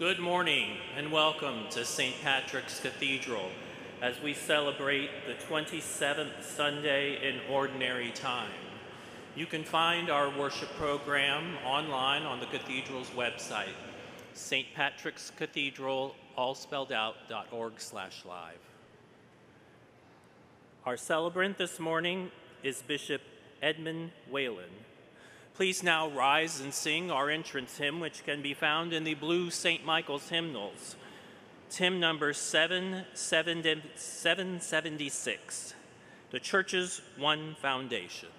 Good morning and welcome to St. Patrick's Cathedral as we celebrate the 27th Sunday in Ordinary Time. You can find our worship program online on the Cathedral's website, St. Patrick's Cathedral, all spelled out, .org slash live. Our celebrant this morning is Bishop Edmund Whalen. Please now rise and sing our entrance hymn, which can be found in the blue St. Michael's hymnals. Hymn number 776, The Church's One Foundation.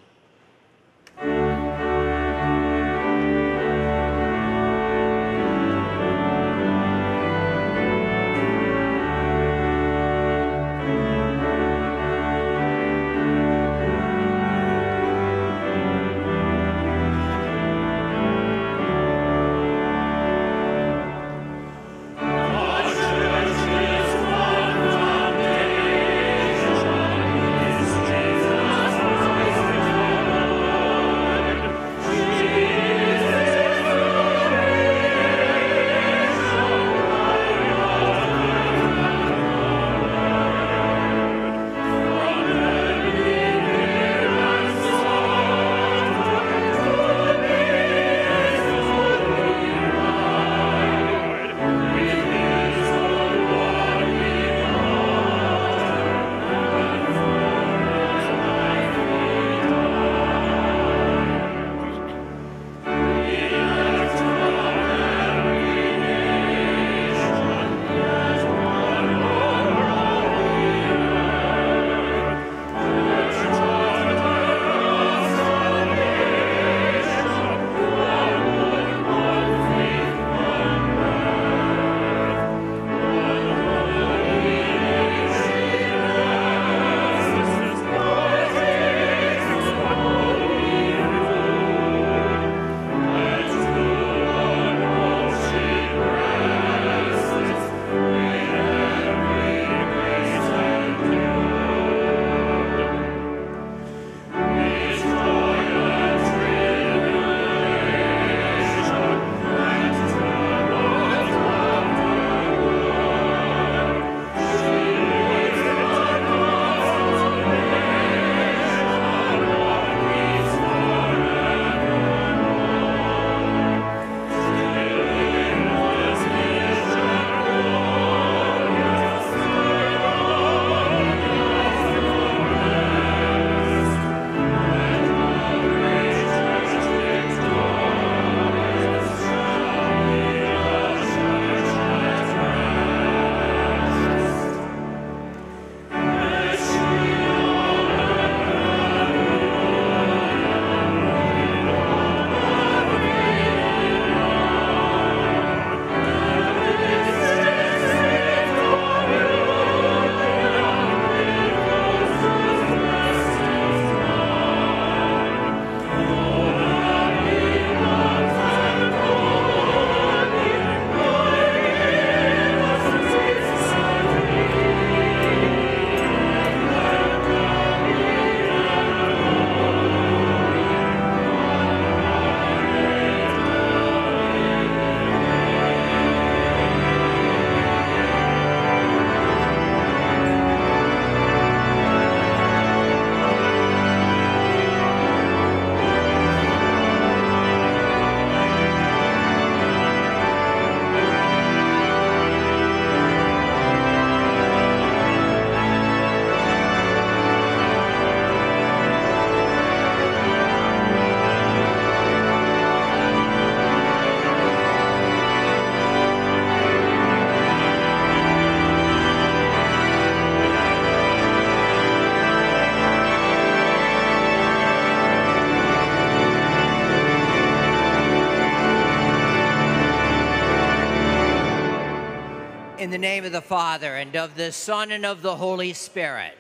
The name of the Father, and of the Son, and of the Holy Spirit.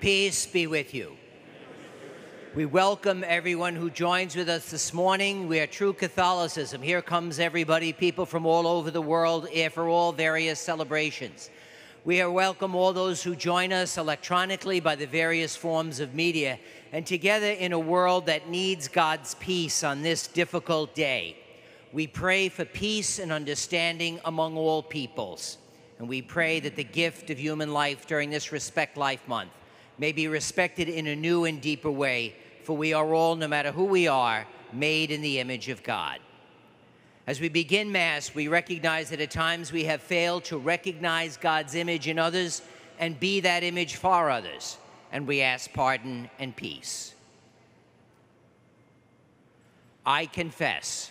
Peace be with you. We welcome everyone who joins with us this morning. We are True Catholicism. Here comes everybody, people from all over the world, for all various celebrations. We are welcome all those who join us electronically by the various forms of media, and together in a world that needs God's peace on this difficult day. We pray for peace and understanding among all peoples. And we pray that the gift of human life during this Respect Life Month may be respected in a new and deeper way, for we are all, no matter who we are, made in the image of God. As we begin Mass, we recognize that at times we have failed to recognize God's image in others and be that image for others, and we ask pardon and peace. I confess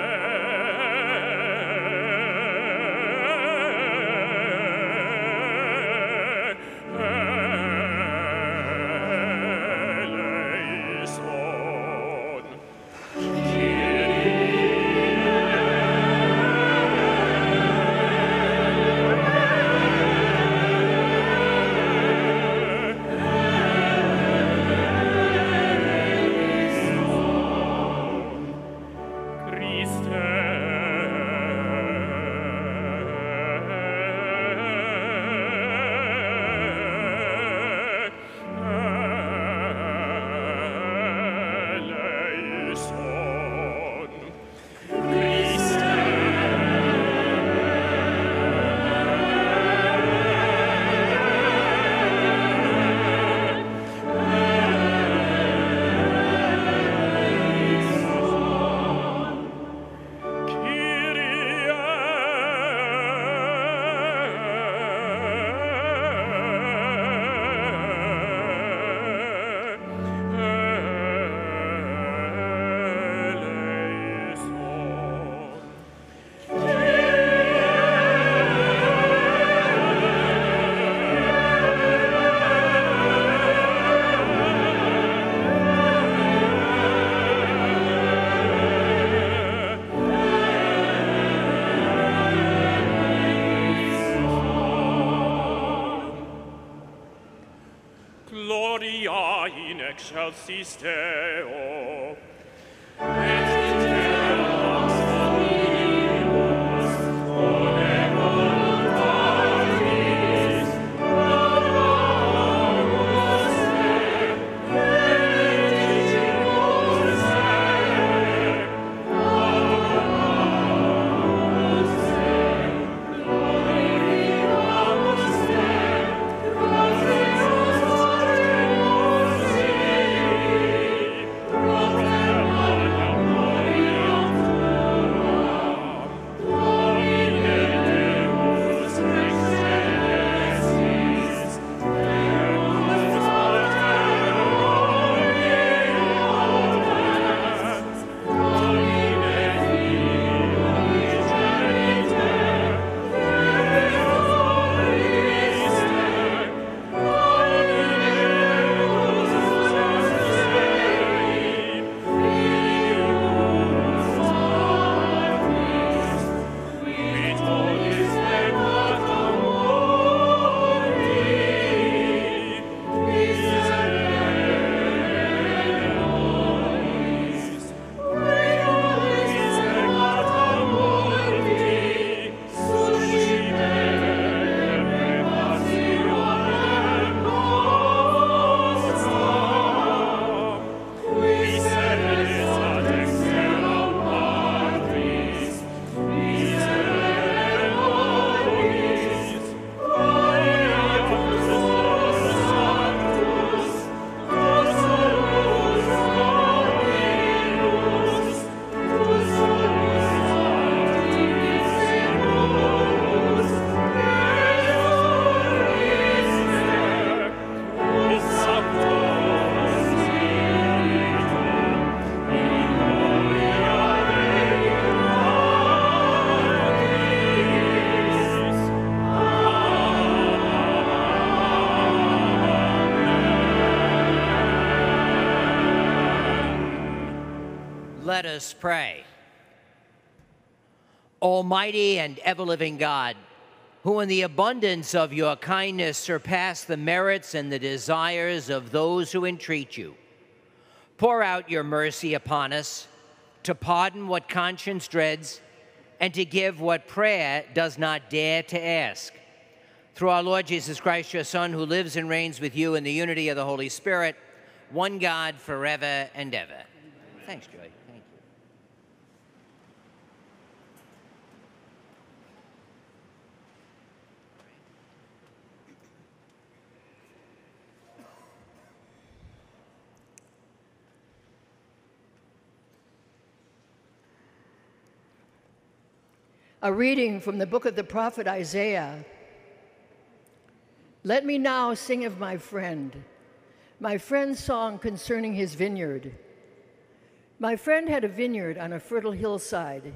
Excelsis us pray. Almighty and ever living God, who in the abundance of your kindness surpass the merits and the desires of those who entreat you, pour out your mercy upon us to pardon what conscience dreads and to give what prayer does not dare to ask. Through our Lord Jesus Christ, your Son, who lives and reigns with you in the unity of the Holy Spirit, one God forever and ever. Thanks, Joy. Thank you. A reading from the book of the prophet Isaiah. Let me now sing of my friend, my friend's song concerning his vineyard. My friend had a vineyard on a fertile hillside.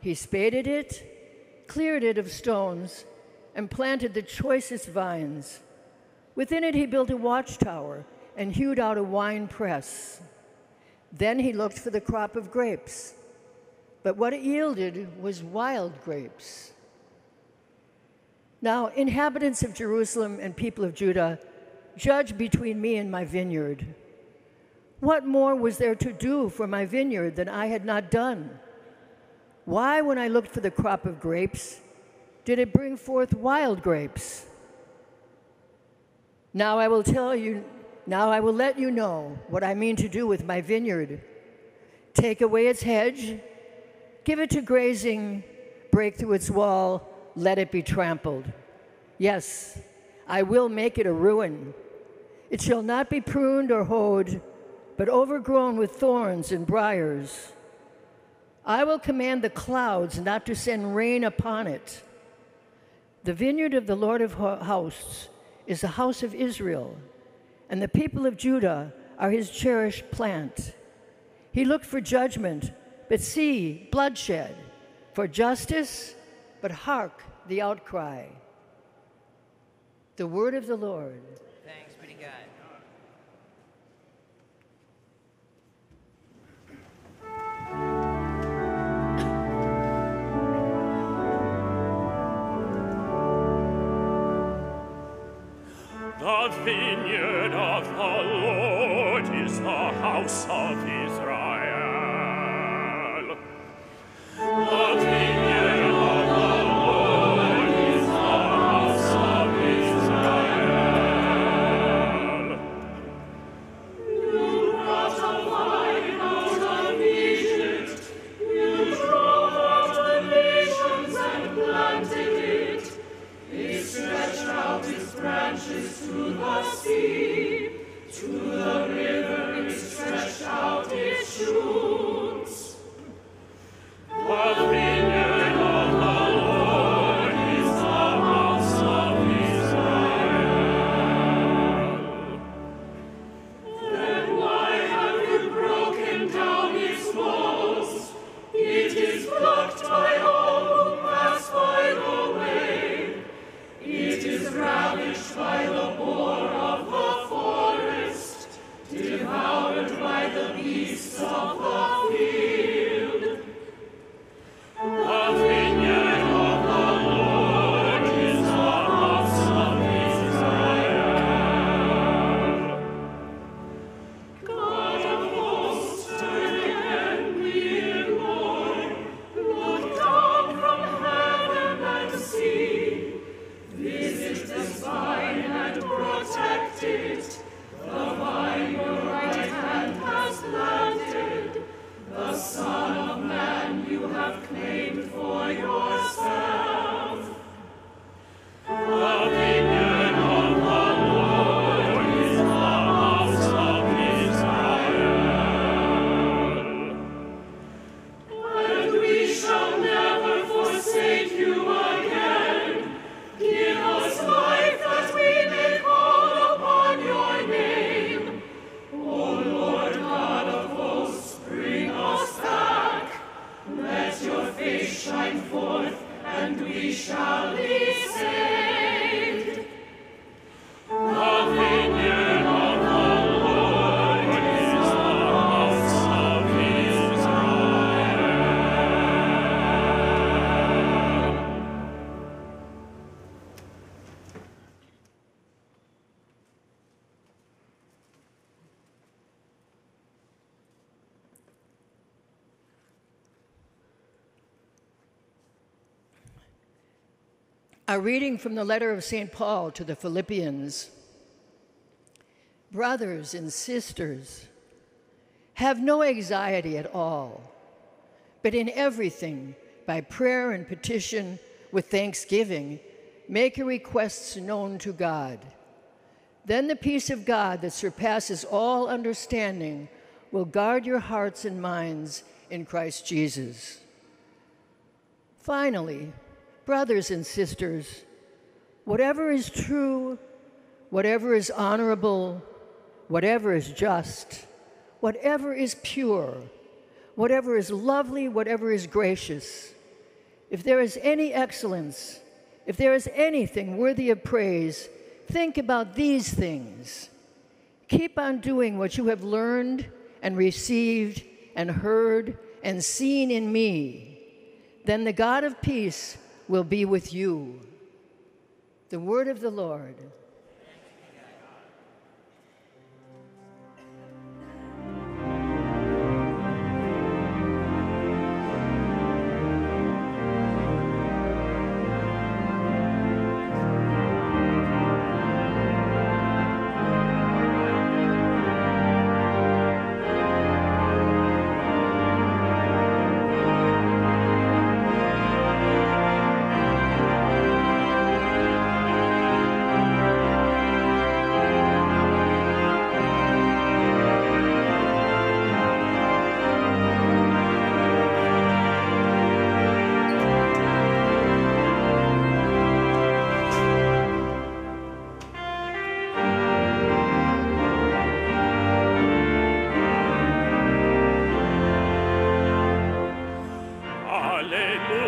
He spaded it, cleared it of stones, and planted the choicest vines. Within it, he built a watchtower and hewed out a wine press. Then he looked for the crop of grapes but what it yielded was wild grapes. Now, inhabitants of Jerusalem and people of Judah, judge between me and my vineyard. What more was there to do for my vineyard than I had not done? Why, when I looked for the crop of grapes, did it bring forth wild grapes? Now I will tell you, now I will let you know what I mean to do with my vineyard. Take away its hedge Give it to grazing, break through its wall, let it be trampled. Yes, I will make it a ruin. It shall not be pruned or hoed, but overgrown with thorns and briers. I will command the clouds not to send rain upon it. The vineyard of the Lord of hosts is the house of Israel, and the people of Judah are his cherished plant. He looked for judgment but see bloodshed, for justice, but hark the outcry. The word of the Lord. Thanks be to God. The vineyard of the Lord is the house of Israel. Of salvation shine forth, and we shall be saved. Reading from the letter of St. Paul to the Philippians. Brothers and sisters, have no anxiety at all, but in everything, by prayer and petition, with thanksgiving, make your requests known to God. Then the peace of God that surpasses all understanding will guard your hearts and minds in Christ Jesus. Finally, brothers and sisters, whatever is true, whatever is honorable, whatever is just, whatever is pure, whatever is lovely, whatever is gracious, if there is any excellence, if there is anything worthy of praise, think about these things. Keep on doing what you have learned and received and heard and seen in me. Then the God of peace will be with you. The word of the Lord.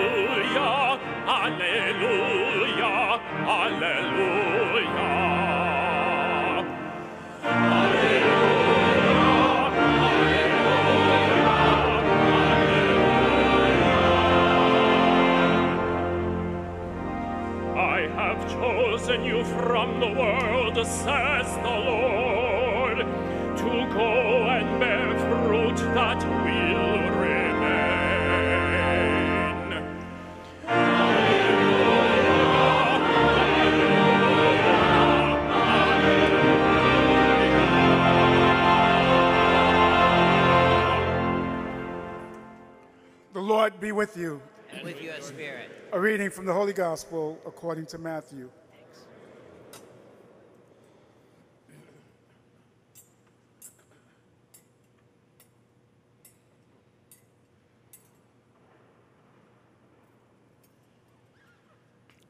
Alleluia, Alleluia, Alleluia. I have chosen you from the world, says the Lord, to go be with you. And with your spirit. A reading from the Holy Gospel according to Matthew.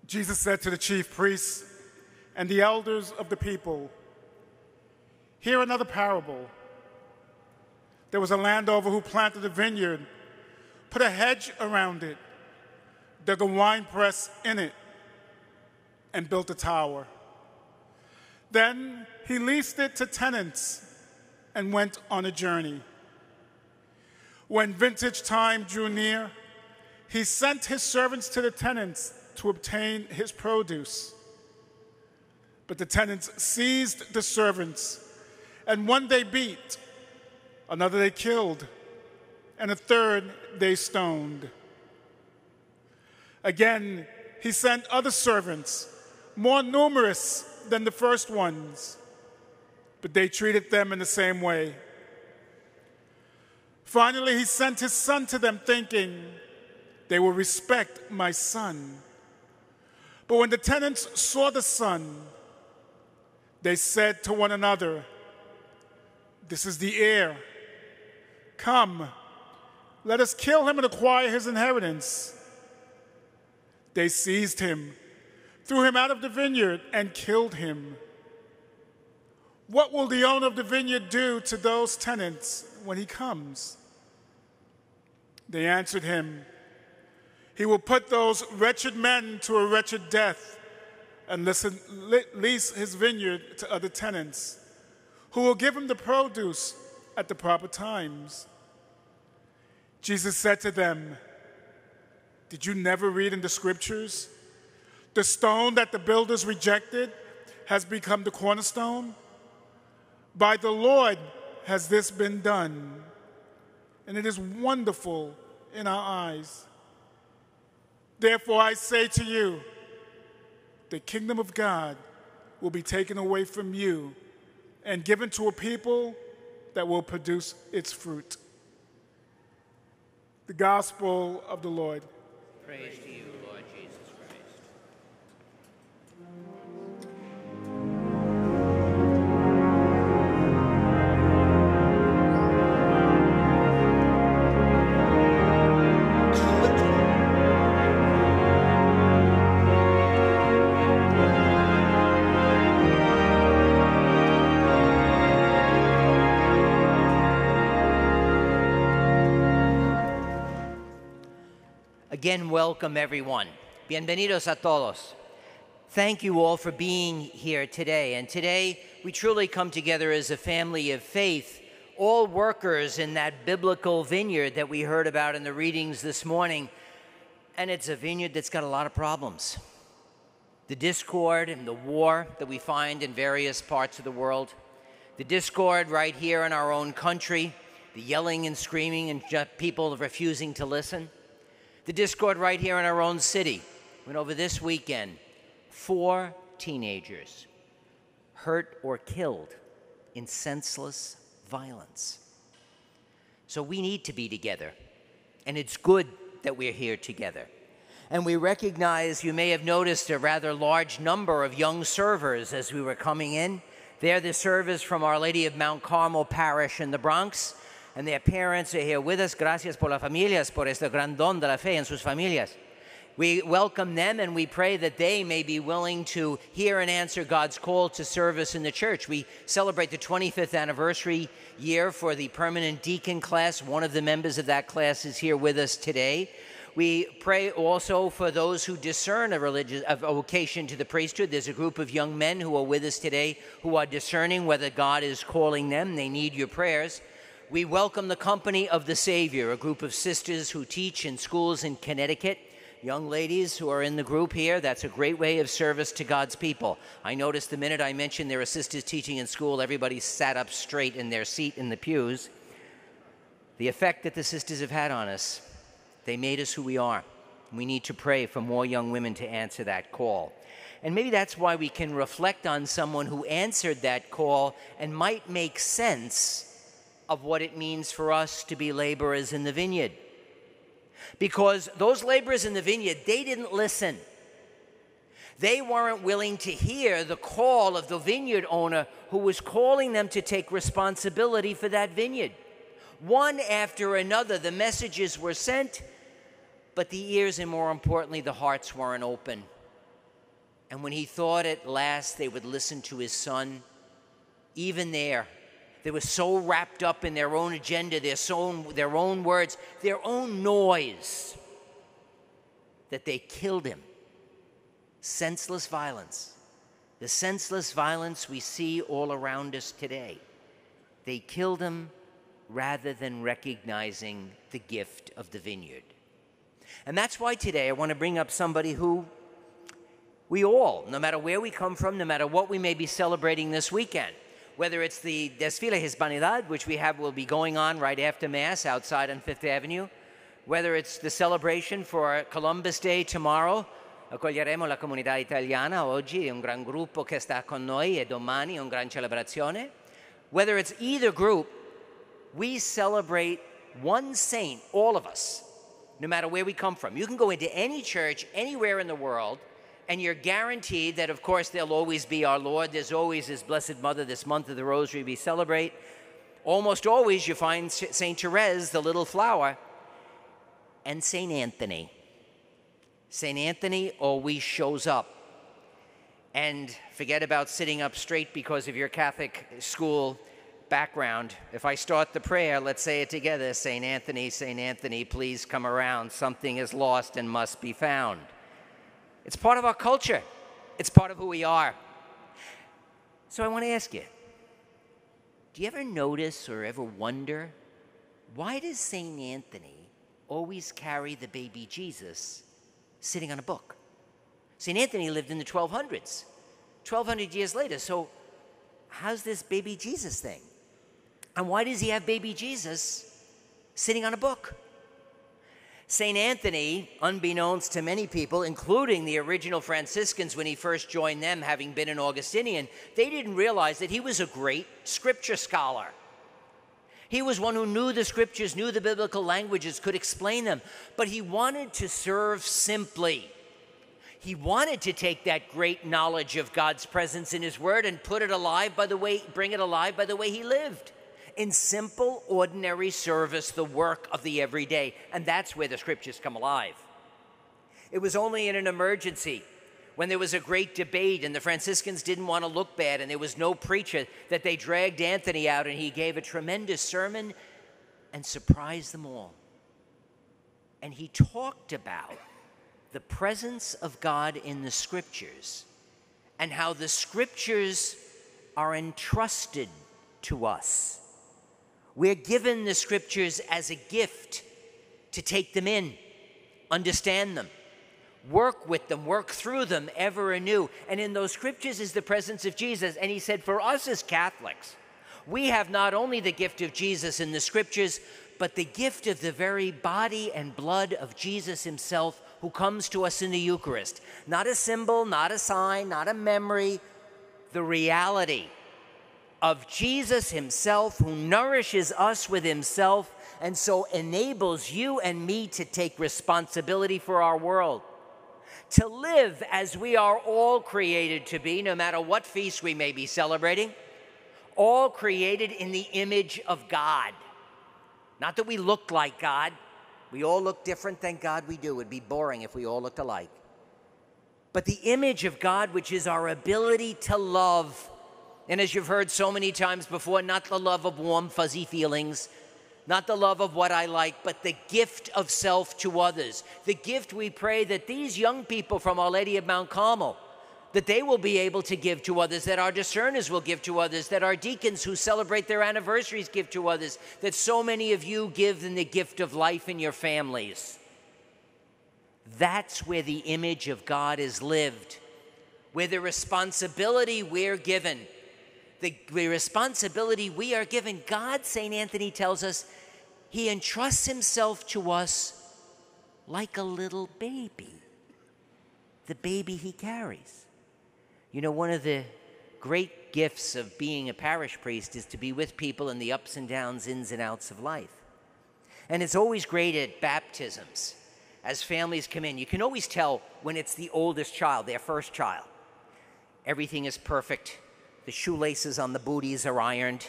Jesus said to the chief priests and the elders of the people, Hear another parable. There was a landowner who planted a vineyard, put a hedge around it, dug a wine press in it, and built a tower. Then he leased it to tenants and went on a journey. When vintage time drew near, he sent his servants to the tenants to obtain his produce. But the tenants seized the servants, and one they beat, another they killed, and a third they stoned. Again, he sent other servants, more numerous than the first ones, but they treated them in the same way. Finally, he sent his son to them, thinking, They will respect my son. But when the tenants saw the son, they said to one another, This is the heir. Come, let us kill him and acquire his inheritance. They seized him, threw him out of the vineyard, and killed him. What will the owner of the vineyard do to those tenants when he comes? They answered him, He will put those wretched men to a wretched death and listen, le- lease his vineyard to other tenants, who will give him the produce at the proper times. Jesus said to them, Did you never read in the scriptures? The stone that the builders rejected has become the cornerstone. By the Lord has this been done, and it is wonderful in our eyes. Therefore, I say to you, the kingdom of God will be taken away from you and given to a people that will produce its fruit. The gospel of the Lord. Praise to you, Again, welcome everyone. Bienvenidos a todos. Thank you all for being here today. And today, we truly come together as a family of faith, all workers in that biblical vineyard that we heard about in the readings this morning. And it's a vineyard that's got a lot of problems. The discord and the war that we find in various parts of the world, the discord right here in our own country, the yelling and screaming and people refusing to listen the discord right here in our own city. When over this weekend, four teenagers hurt or killed in senseless violence. So we need to be together, and it's good that we're here together. And we recognize, you may have noticed, a rather large number of young servers as we were coming in. They're the servers from Our Lady of Mount Carmel Parish in the Bronx and their parents are here with us. Gracias por las familias, por este gran don de la fe en sus familias. We welcome them and we pray that they may be willing to hear and answer God's call to service in the church. We celebrate the 25th anniversary year for the permanent deacon class. One of the members of that class is here with us today. We pray also for those who discern a religious a vocation to the priesthood. There's a group of young men who are with us today who are discerning whether God is calling them. They need your prayers. We welcome the company of the Savior, a group of sisters who teach in schools in Connecticut. Young ladies who are in the group here, that's a great way of service to God's people. I noticed the minute I mentioned there are sisters teaching in school, everybody sat up straight in their seat in the pews. The effect that the sisters have had on us, they made us who we are. We need to pray for more young women to answer that call. And maybe that's why we can reflect on someone who answered that call and might make sense of what it means for us to be laborers in the vineyard. Because those laborers in the vineyard, they didn't listen. They weren't willing to hear the call of the vineyard owner who was calling them to take responsibility for that vineyard. One after another, the messages were sent, but the ears and more importantly, the hearts weren't open. And when he thought at last they would listen to his son, even there, they were so wrapped up in their own agenda, their own, their own words, their own noise, that they killed him. Senseless violence. The senseless violence we see all around us today. They killed him rather than recognizing the gift of the vineyard. And that's why today I want to bring up somebody who we all, no matter where we come from, no matter what we may be celebrating this weekend, whether it's the Desfile Hispanidad, which we have will be going on right after Mass outside on Fifth Avenue, whether it's the celebration for Columbus Day tomorrow, accoglieremo la comunità italiana oggi, un gran gruppo che sta con noi e domani un gran celebrazione. Whether it's either group, we celebrate one saint, all of us, no matter where we come from. You can go into any church anywhere in the world and you're guaranteed that, of course, there'll always be our Lord. There's always His Blessed Mother, this month of the Rosary we celebrate. Almost always you find St. Therese, the little flower, and St. Anthony. St. Anthony always shows up. And forget about sitting up straight because of your Catholic school background. If I start the prayer, let's say it together St. Anthony, St. Anthony, please come around. Something is lost and must be found. It's part of our culture, it's part of who we are. So I want to ask you do you ever notice or ever wonder why does St. Anthony always carry the baby Jesus sitting on a book? St. Anthony lived in the 1200s, 1200 years later. So, how's this baby Jesus thing? And why does he have baby Jesus sitting on a book? St. Anthony, unbeknownst to many people, including the original Franciscans when he first joined them, having been an Augustinian, they didn't realize that he was a great scripture scholar. He was one who knew the scriptures, knew the biblical languages, could explain them, but he wanted to serve simply. He wanted to take that great knowledge of God's presence in his word and put it alive by the way bring it alive by the way he lived. In simple ordinary service, the work of the everyday, and that's where the scriptures come alive. It was only in an emergency when there was a great debate and the Franciscans didn't want to look bad and there was no preacher, that they dragged Anthony out and he gave a tremendous sermon and surprised them all. And he talked about the presence of God in the scriptures and how the scriptures are entrusted to us. We're given the scriptures as a gift to take them in, understand them work with them, work through them ever anew. And in those scriptures is the presence of Jesus. And he said, for us as Catholics, we have not only the gift of Jesus in the scriptures, but the gift of the very body and blood of Jesus himself who comes to us in the Eucharist. Not a symbol, not a sign, not a memory, the reality of Jesus himself who nourishes us with himself and so enables you and me to take responsibility for our world to live as we are all created to be, no matter what feast we may be celebrating, all created in the image of God. Not that we look like God, we all look different, thank God we do. It would be boring if we all looked alike. But the image of God, which is our ability to love, and as you've heard so many times before, not the love of warm, fuzzy feelings, not the love of what I like, but the gift of self to others. The gift we pray that these young people from Our Lady of Mount Carmel, that they will be able to give to others, that our discerners will give to others, that our deacons who celebrate their anniversaries give to others, that so many of you give in the gift of life in your families. That's where the image of God is lived, where the responsibility we're given the, the responsibility we are given, God, St. Anthony tells us, he entrusts himself to us like a little baby, the baby he carries. You know, one of the great gifts of being a parish priest is to be with people in the ups and downs, ins and outs of life. And it's always great at baptisms as families come in. You can always tell when it's the oldest child, their first child. Everything is perfect. The shoelaces on the booties are ironed.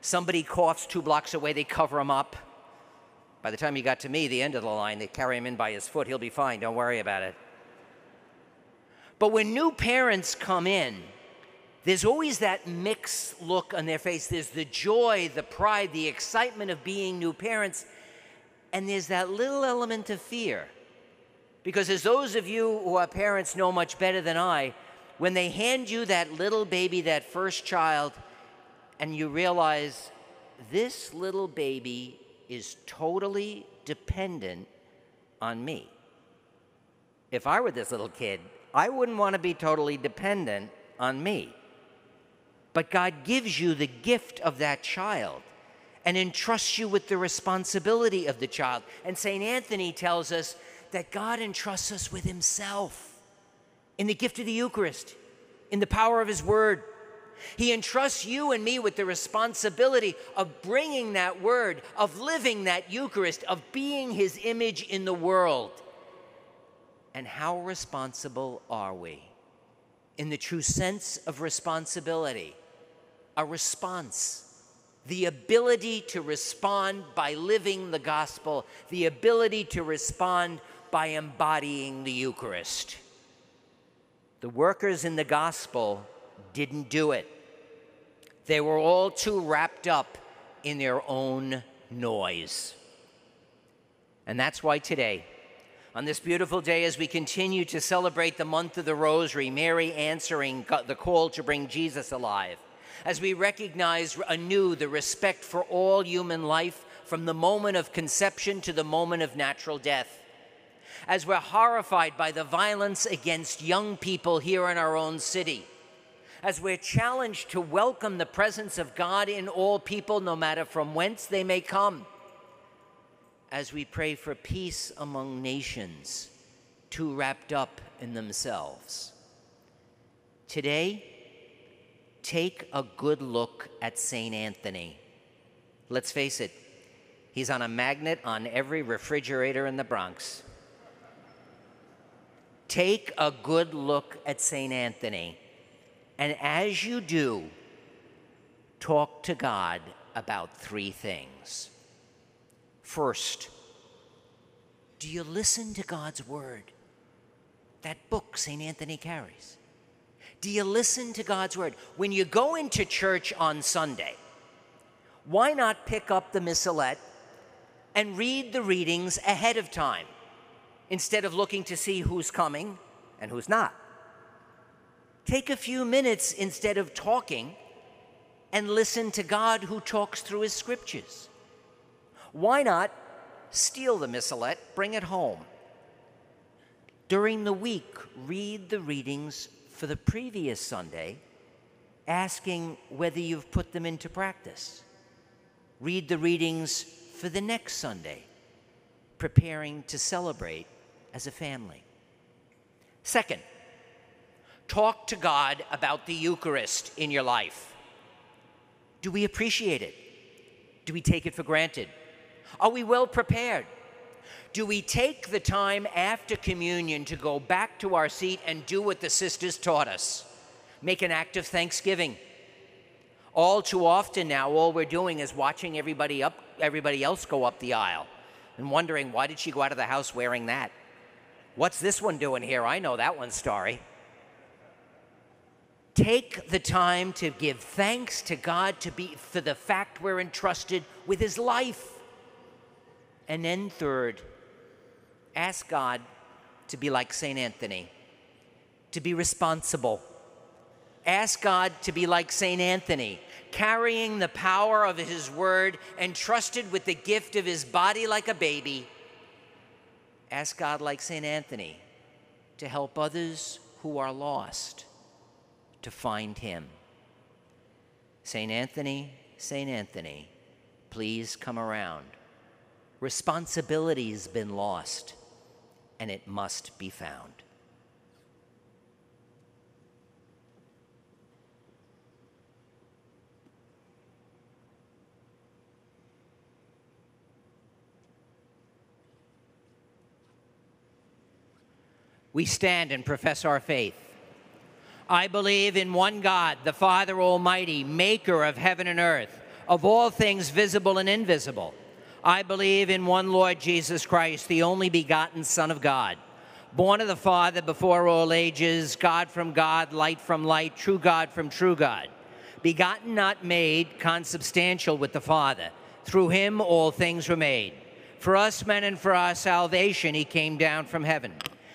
Somebody coughs two blocks away, they cover him up. By the time he got to me, the end of the line, they carry him in by his foot. He'll be fine. Don't worry about it. But when new parents come in, there's always that mixed look on their face. There's the joy, the pride, the excitement of being new parents, and there's that little element of fear. Because as those of you who are parents know much better than I, when they hand you that little baby, that first child, and you realize this little baby is totally dependent on me. If I were this little kid, I wouldn't want to be totally dependent on me. But God gives you the gift of that child and entrusts you with the responsibility of the child. And St. Anthony tells us that God entrusts us with Himself in the gift of the Eucharist, in the power of His Word. He entrusts you and me with the responsibility of bringing that Word, of living that Eucharist, of being His image in the world. And how responsible are we? In the true sense of responsibility, a response the ability to respond by living the gospel, the ability to respond by embodying the Eucharist. The workers in the gospel didn't do it. They were all too wrapped up in their own noise. And that's why today, on this beautiful day, as we continue to celebrate the month of the Rosary, Mary answering the call to bring Jesus alive, as we recognize anew the respect for all human life from the moment of conception to the moment of natural death, as we're horrified by the violence against young people here in our own city, as we're challenged to welcome the presence of God in all people, no matter from whence they may come, as we pray for peace among nations, too wrapped up in themselves. Today, take a good look at St. Anthony. Let's face it, he's on a magnet on every refrigerator in the Bronx. Take a good look at St. Anthony, and as you do, talk to God about three things. First, do you listen to God's word? That book St. Anthony carries. Do you listen to God's word? When you go into church on Sunday, why not pick up the missalette and read the readings ahead of time instead of looking to see who's coming and who's not? Take a few minutes instead of talking and listen to God who talks through his scriptures. Why not steal the missalette, bring it home? During the week, read the readings for the previous Sunday, asking whether you've put them into practice. Read the readings for the next Sunday, preparing to celebrate as a family. Second, talk to God about the Eucharist in your life. Do we appreciate it? Do we take it for granted? Are we well prepared? Do we take the time after communion to go back to our seat and do what the sisters taught us? Make an act of thanksgiving. All too often now, all we're doing is watching everybody up, everybody else go up the aisle, and wondering why did she go out of the house wearing that? What's this one doing here? I know that one's story. Take the time to give thanks to God to be for the fact we're entrusted with His life. And then, third, ask God to be like St. Anthony, to be responsible. Ask God to be like St. Anthony, carrying the power of his word, entrusted with the gift of his body like a baby. Ask God, like St. Anthony, to help others who are lost to find him. St. Anthony, St. Anthony, please come around. Responsibility's been lost, and it must be found. We stand and profess our faith. I believe in one God, the Father Almighty, maker of heaven and earth, of all things visible and invisible. I believe in one Lord Jesus Christ, the only begotten Son of God, born of the Father before all ages, God from God, light from light, true God from true God, begotten, not made, consubstantial with the Father. Through him all things were made. For us men and for our salvation, he came down from heaven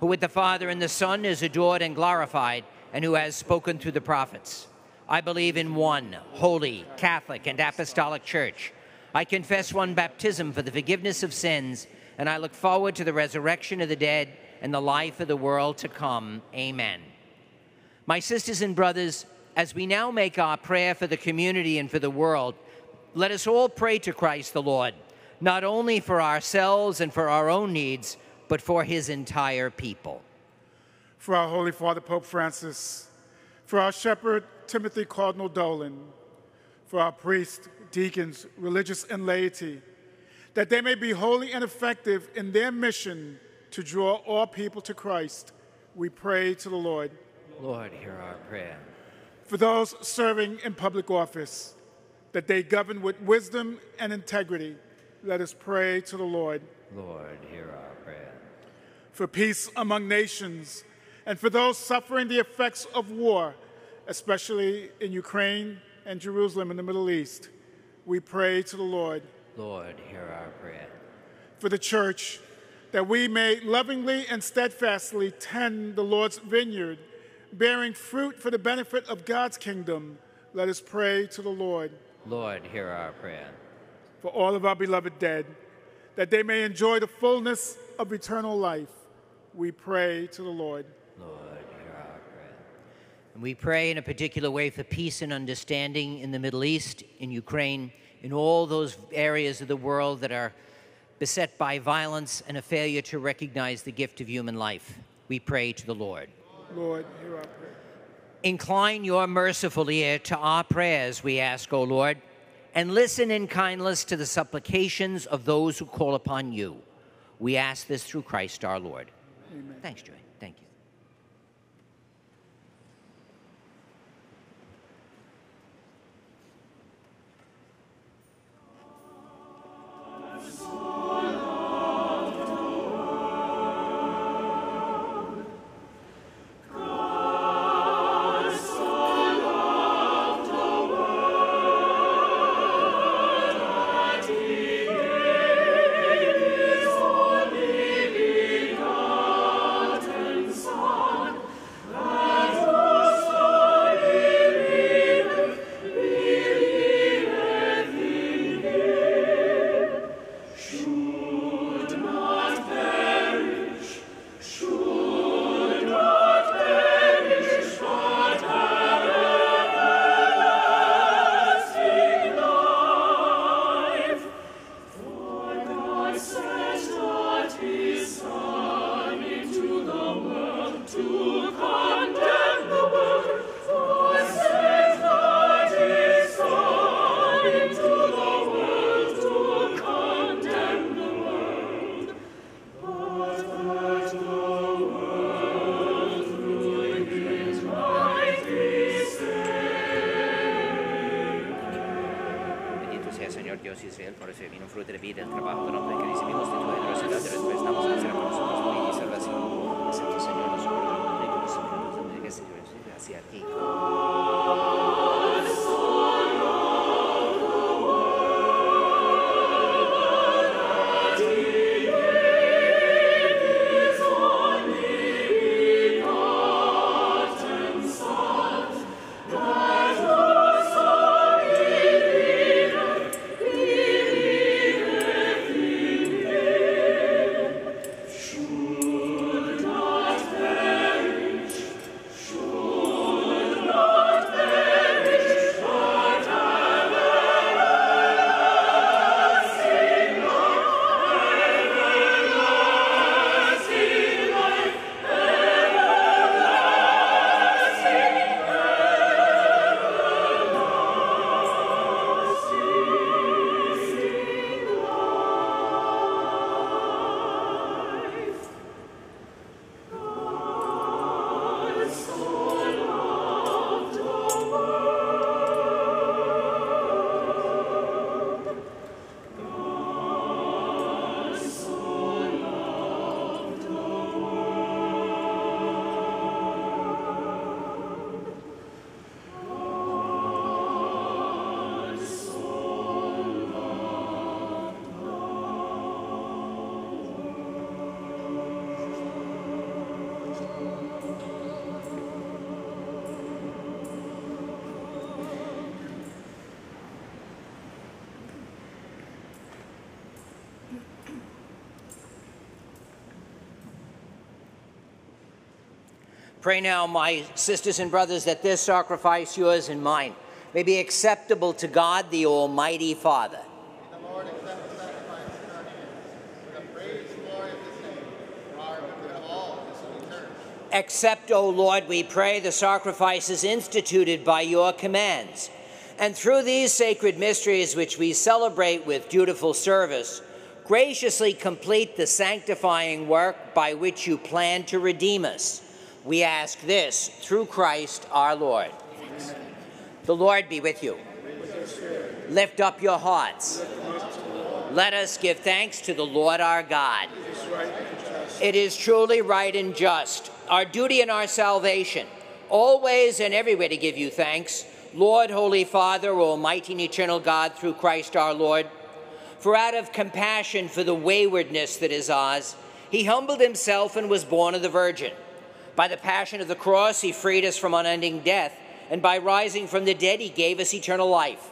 who with the Father and the Son is adored and glorified, and who has spoken through the prophets. I believe in one holy, Catholic, and Apostolic Church. I confess one baptism for the forgiveness of sins, and I look forward to the resurrection of the dead and the life of the world to come. Amen. My sisters and brothers, as we now make our prayer for the community and for the world, let us all pray to Christ the Lord, not only for ourselves and for our own needs but for his entire people. For our Holy Father, Pope Francis, for our shepherd, Timothy Cardinal Dolan, for our priests, deacons, religious, and laity, that they may be holy and effective in their mission to draw all people to Christ, we pray to the Lord. Lord, hear our prayer. For those serving in public office, that they govern with wisdom and integrity, let us pray to the Lord. Lord, hear our for peace among nations, and for those suffering the effects of war, especially in Ukraine and Jerusalem in the Middle East. We pray to the Lord. Lord, hear our prayer. For the church, that we may lovingly and steadfastly tend the Lord's vineyard, bearing fruit for the benefit of God's kingdom, let us pray to the Lord. Lord, hear our prayer. For all of our beloved dead, that they may enjoy the fullness of eternal life, we pray to the Lord. Lord, hear our prayer. And we pray in a particular way for peace and understanding in the Middle East, in Ukraine, in all those areas of the world that are beset by violence and a failure to recognize the gift of human life. We pray to the Lord. Lord, hear our prayer. Incline your merciful ear to our prayers, we ask, O Lord, and listen in kindness to the supplications of those who call upon you. We ask this through Christ our Lord. Amen. Thanks, Joy. Israel, por eso vino fruto de vida, el trabajo de nombre que recibimos de tu generosidad, de después damos a hacer por nosotros y salvación. Acepto, Señor, nombre y tu Señor, nos hacia ti. Pray now, my sisters and brothers, that this sacrifice, yours and mine, may be acceptable to God, the Almighty Father. Accept, O Lord, we pray, the sacrifices instituted by your commands. And through these sacred mysteries which we celebrate with dutiful service, graciously complete the sanctifying work by which you plan to redeem us. We ask this through Christ our Lord. The Lord be with you. Lift up your hearts. Let us give thanks to the Lord our God. It is truly right and just, our duty and our salvation, always and everywhere to give you thanks, Lord, Holy Father, Almighty and eternal God, through Christ our Lord. For out of compassion for the waywardness that is ours, He humbled himself and was born of the Virgin. By the passion of the cross, he freed us from unending death, and by rising from the dead, he gave us eternal life.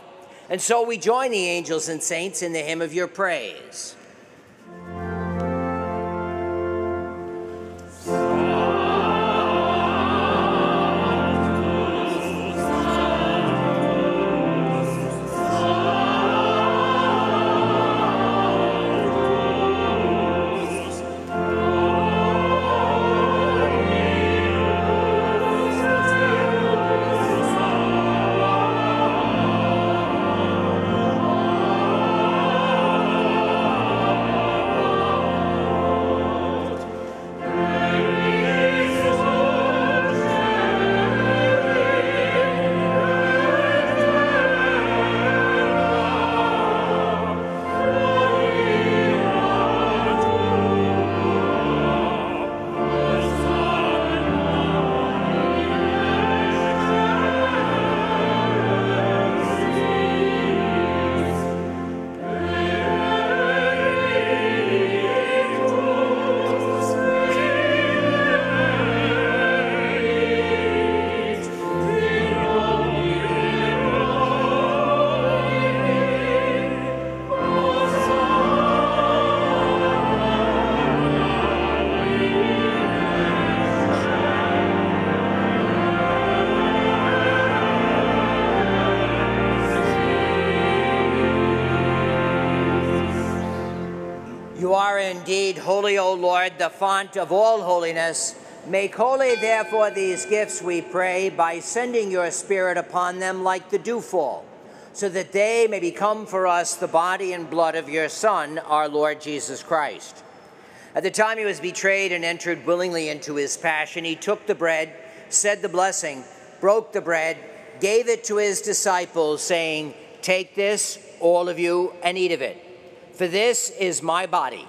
And so we join the angels and saints in the hymn of your praise. Indeed holy, O Lord, the font of all holiness. Make holy, therefore, these gifts, we pray, by sending your Spirit upon them like the dewfall, so that they may become for us the body and blood of your Son, our Lord Jesus Christ. At the time he was betrayed and entered willingly into his passion, he took the bread, said the blessing, broke the bread, gave it to his disciples, saying, Take this, all of you, and eat of it. For this is my body,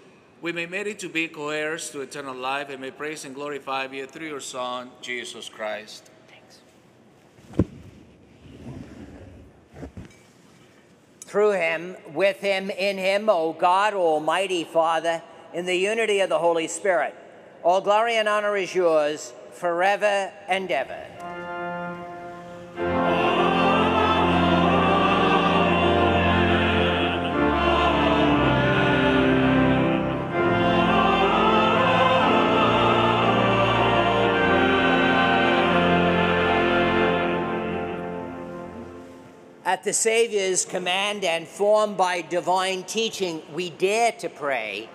we may merit to be co-heirs to eternal life and may praise and glorify you through your Son, Jesus Christ. Thanks. Through him, with him, in him, O God, Almighty Father, in the unity of the Holy Spirit, all glory and honor is yours forever and ever. At the Savior's command and formed by divine teaching, we dare to pray.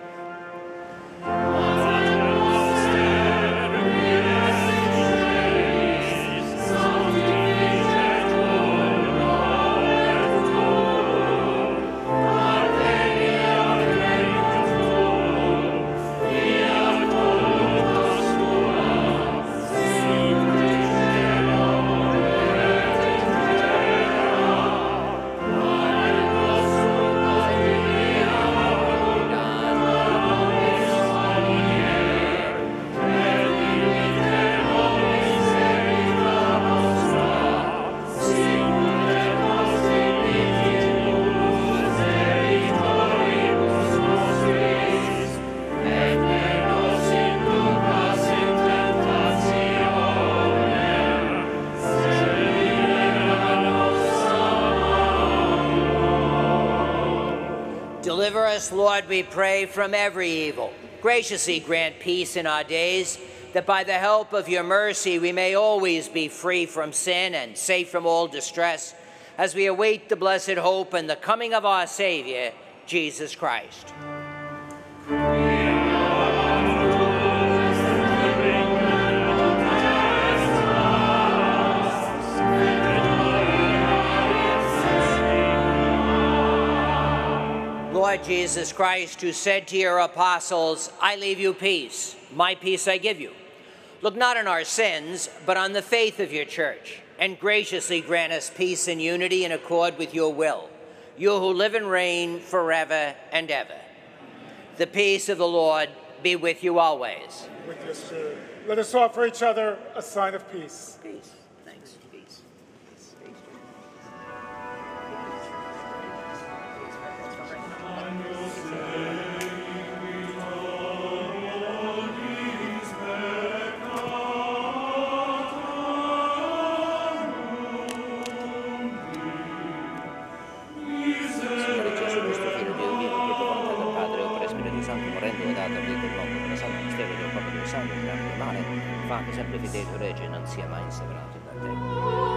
Lord, we pray, from every evil. Graciously grant peace in our days, that by the help of your mercy we may always be free from sin and safe from all distress, as we await the blessed hope and the coming of our Savior, Jesus Christ. Lord Jesus Christ, who said to your apostles, I leave you peace, my peace I give you. Look not on our sins, but on the faith of your church, and graciously grant us peace and unity in accord with your will, you who live and reign forever and ever. The peace of the Lord be with you always. With your spirit. Let us offer each other a sign of peace. Peace. Fate sempre fedele o regge, non sia mai inseverato da te.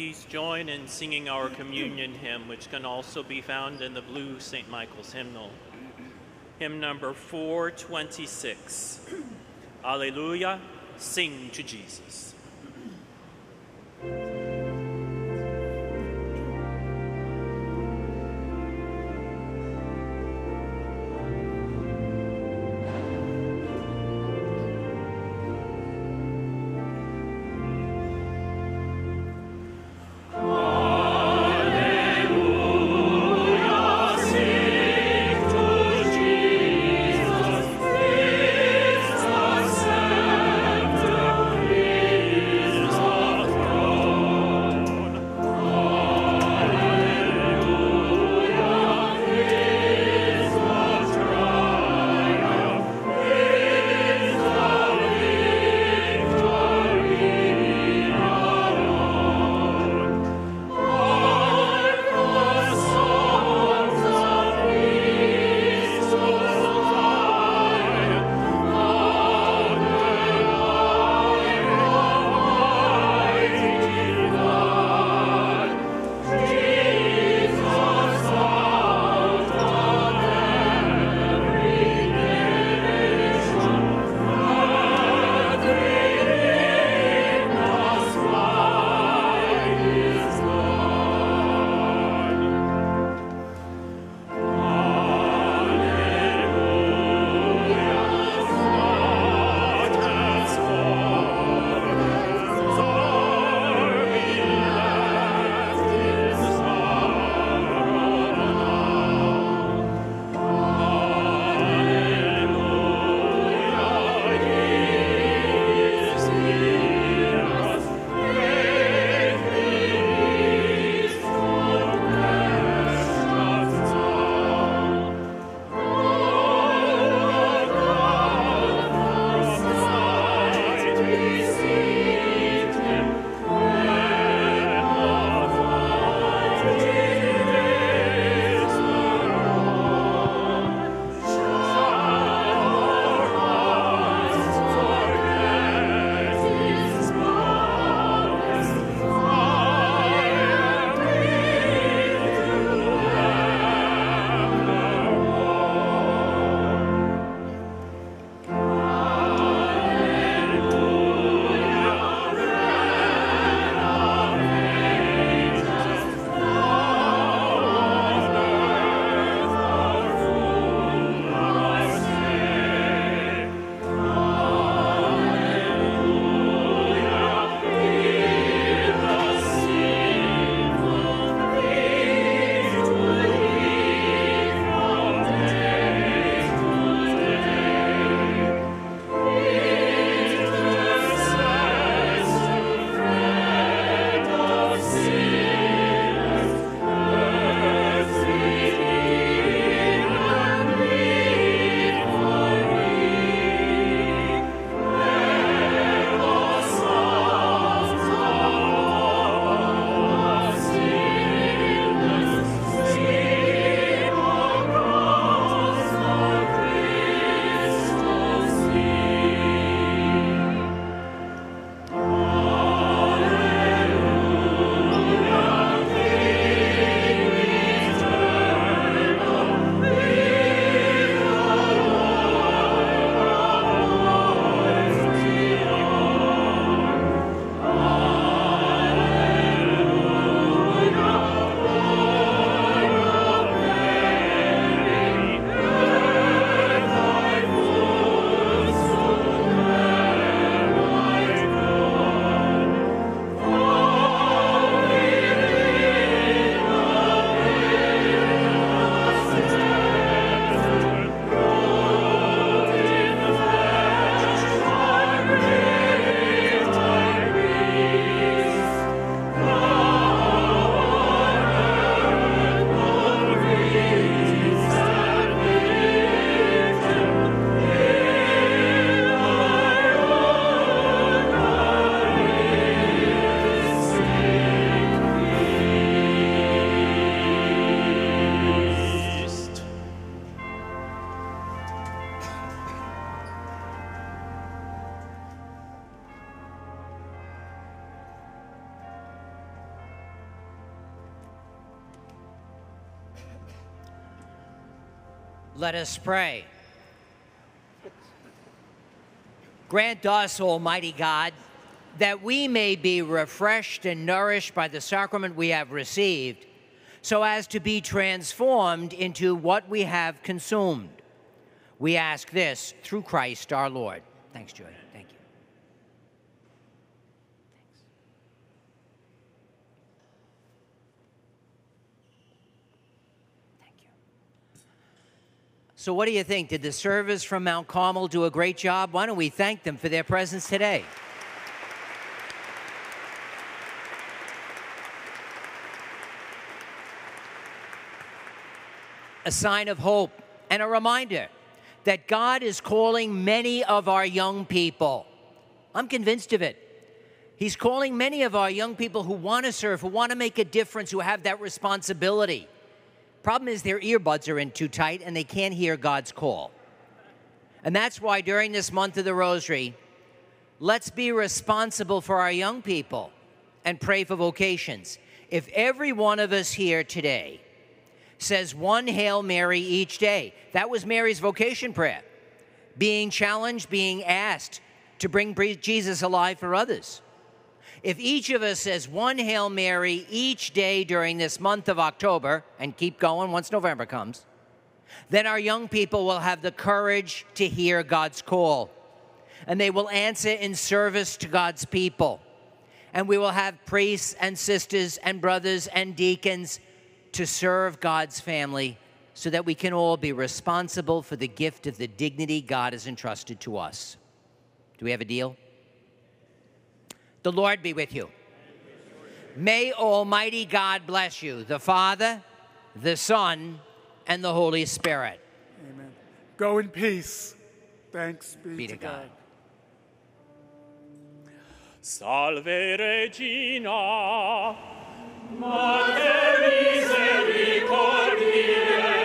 Please join in singing our communion hymn, which can also be found in the blue St. Michael's hymnal. Hymn number 426. Alleluia, sing to Jesus. Let us pray. Grant us, Almighty God, that we may be refreshed and nourished by the sacrament we have received, so as to be transformed into what we have consumed. We ask this through Christ our Lord. Thanks, Joy. Thank you. Thank you. So, what do you think? Did the servers from Mount Carmel do a great job? Why don't we thank them for their presence today? A sign of hope and a reminder that God is calling many of our young people. I'm convinced of it. He's calling many of our young people who want to serve, who want to make a difference, who have that responsibility. Problem is, their earbuds are in too tight and they can't hear God's call. And that's why during this month of the Rosary, let's be responsible for our young people and pray for vocations. If every one of us here today says one Hail Mary each day. That was Mary's vocation prayer. Being challenged, being asked to bring Jesus alive for others. If each of us says one Hail Mary each day during this month of October and keep going once November comes, then our young people will have the courage to hear God's call and they will answer in service to God's people. And we will have priests and sisters and brothers and deacons to serve God's family so that we can all be responsible for the gift of the dignity God has entrusted to us. Do we have a deal? The Lord be with you. May Almighty God bless you, the Father, the Son, and the Holy Spirit. Amen. Go in peace. Thanks be, Be to to God. God. Salve Regina, Mater misericordiae,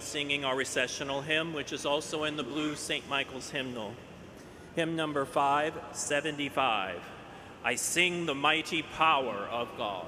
in singing our recessional hymn, which is also in the blue St. Michael's hymnal. Hymn number 575 I Sing the Mighty Power of God.